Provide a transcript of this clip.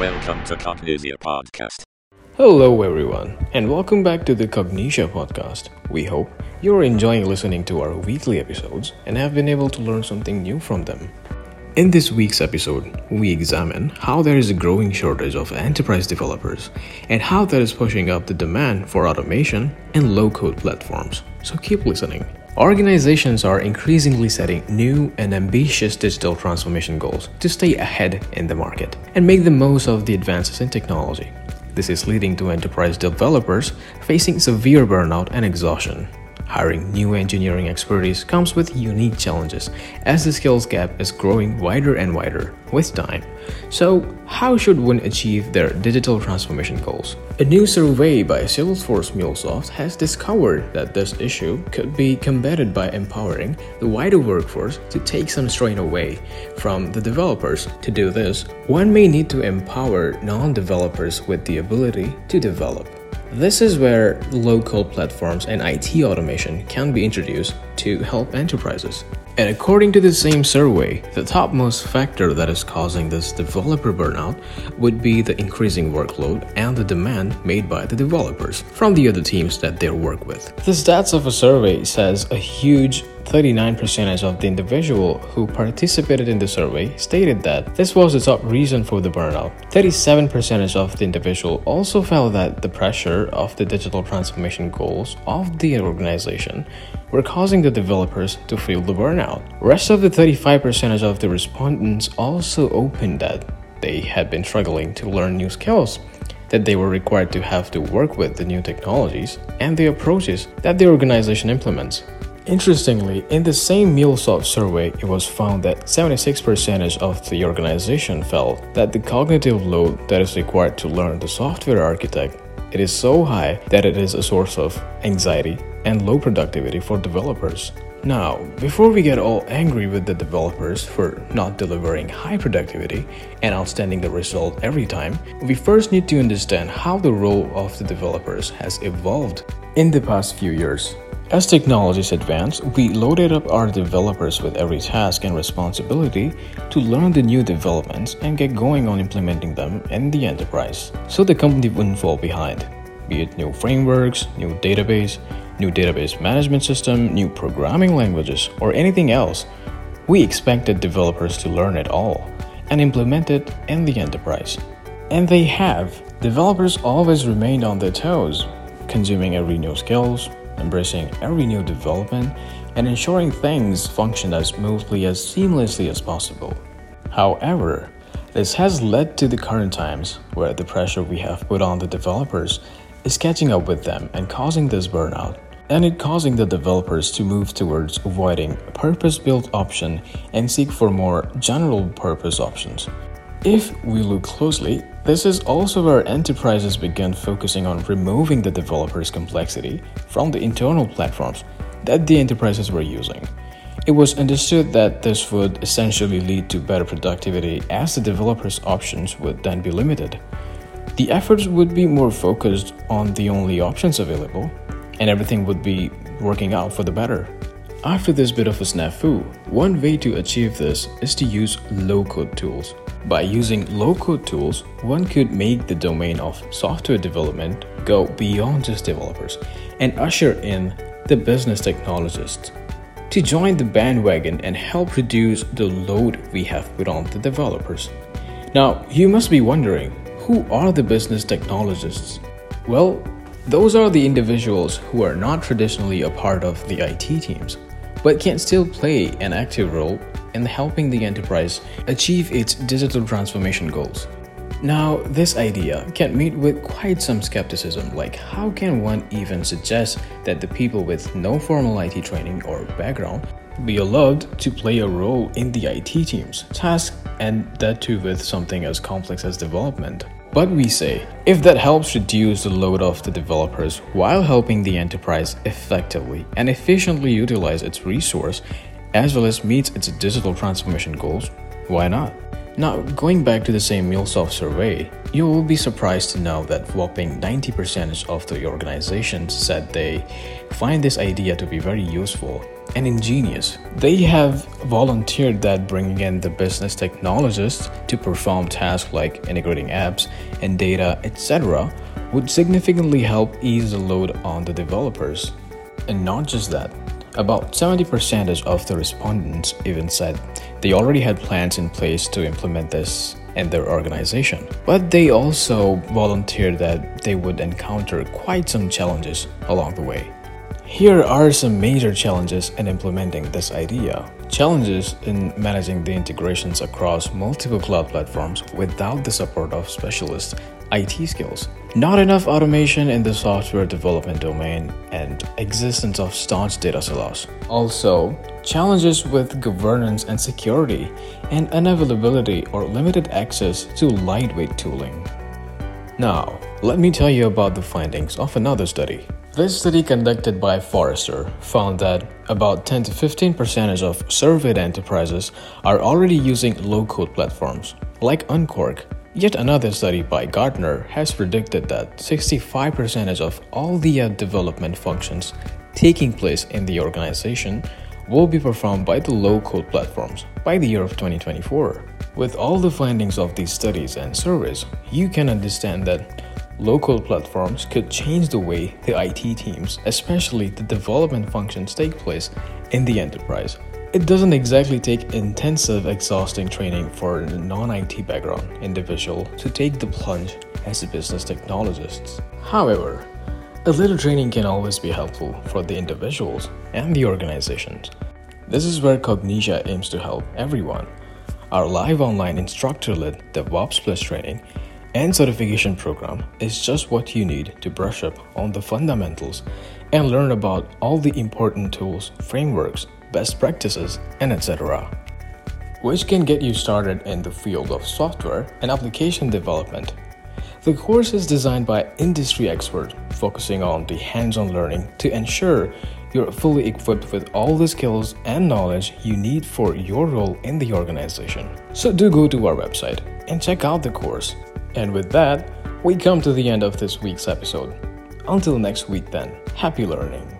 Welcome to Cognixia Podcast. Hello, everyone, and welcome back to the Cognixia podcast. We hope you're enjoying listening to our weekly episodes and have been able to learn something new from them. In this week's episode, we examine how there is a growing shortage of enterprise developers and how that is pushing up the demand for automation and low code platforms. So keep listening. Organizations are increasingly setting new and ambitious digital transformation goals to stay ahead in the market and make the most of the advances in technology. This is leading to enterprise developers facing severe burnout and exhaustion. Hiring new engineering expertise comes with unique challenges as the skills gap is growing wider and wider with time. So, how should one achieve their digital transformation goals? A new survey by Salesforce MuleSoft has discovered that this issue could be combated by empowering the wider workforce to take some strain away from the developers. To do this, one may need to empower non developers with the ability to develop. This is where low code platforms and IT automation can be introduced to help enterprises. And according to the same survey, the topmost factor that is causing this developer burnout would be the increasing workload and the demand made by the developers from the other teams that they work with. The stats of a survey says a huge 39% of the individual who participated in the survey stated that this was the top reason for the burnout. 37% of the individual also felt that the pressure of the digital transformation goals of the organization were causing the developers to feel the burnout. Rest of the 35% of the respondents also opened that they had been struggling to learn new skills that they were required to have to work with the new technologies and the approaches that the organization implements. Interestingly, in the same MuleSoft survey, it was found that 76% of the organization felt that the cognitive load that is required to learn the software architect it is so high that it is a source of anxiety and low productivity for developers. Now, before we get all angry with the developers for not delivering high productivity and outstanding the result every time, we first need to understand how the role of the developers has evolved in the past few years. As technologies advance, we loaded up our developers with every task and responsibility to learn the new developments and get going on implementing them in the enterprise so the company wouldn't fall behind. Be it new frameworks, new database, new database management system, new programming languages, or anything else, we expected developers to learn it all and implement it in the enterprise. And they have. Developers always remained on their toes, consuming every new skills, embracing every new development, and ensuring things function as smoothly as seamlessly as possible. However, this has led to the current times where the pressure we have put on the developers is catching up with them and causing this burnout, and it causing the developers to move towards avoiding purpose-built option and seek for more general purpose options. If we look closely, this is also where enterprises began focusing on removing the developer's complexity from the internal platforms that the enterprises were using. It was understood that this would essentially lead to better productivity as the developer's options would then be limited. The efforts would be more focused on the only options available, and everything would be working out for the better. After this bit of a snafu, one way to achieve this is to use low code tools. By using low code tools, one could make the domain of software development go beyond just developers and usher in the business technologists to join the bandwagon and help reduce the load we have put on the developers. Now, you must be wondering who are the business technologists? Well, those are the individuals who are not traditionally a part of the IT teams, but can still play an active role in helping the enterprise achieve its digital transformation goals. Now, this idea can meet with quite some skepticism like, how can one even suggest that the people with no formal IT training or background be allowed to play a role in the IT team's task and that too with something as complex as development? But we say, if that helps reduce the load of the developers while helping the enterprise effectively and efficiently utilize its resource as well as meets its digital transformation goals, why not? Now, going back to the same MuleSoft survey, you will be surprised to know that whopping 90% of the organizations said they find this idea to be very useful and ingenious. They have volunteered that bringing in the business technologists to perform tasks like integrating apps and data, etc., would significantly help ease the load on the developers. And not just that, about 70% of the respondents even said they already had plans in place to implement this in their organization. But they also volunteered that they would encounter quite some challenges along the way. Here are some major challenges in implementing this idea. Challenges in managing the integrations across multiple cloud platforms without the support of specialist IT skills. Not enough automation in the software development domain and existence of staunch data silos. Also, challenges with governance and security and unavailability or limited access to lightweight tooling. Now, let me tell you about the findings of another study. This study conducted by Forrester found that about 10 to 15 percent of surveyed enterprises are already using low-code platforms like Unqork. Yet another study by Gartner has predicted that 65% of all the app development functions taking place in the organization will be performed by the low code platforms by the year of 2024. With all the findings of these studies and surveys, you can understand that code platforms could change the way the IT teams, especially the development functions, take place in the enterprise. It doesn't exactly take intensive, exhausting training for a non IT background individual to take the plunge as a business technologists. However, a little training can always be helpful for the individuals and the organizations. This is where Cognixia aims to help everyone. Our live online instructor led DevOps Plus training and certification program is just what you need to brush up on the fundamentals and learn about all the important tools, frameworks, best practices, and etc. Which can get you started in the field of software and application development. The course is designed by industry experts, focusing on the hands on learning to ensure you're fully equipped with all the skills and knowledge you need for your role in the organization. So, do go to our website and check out the course. And with that, we come to the end of this week's episode. Until next week, then, happy learning.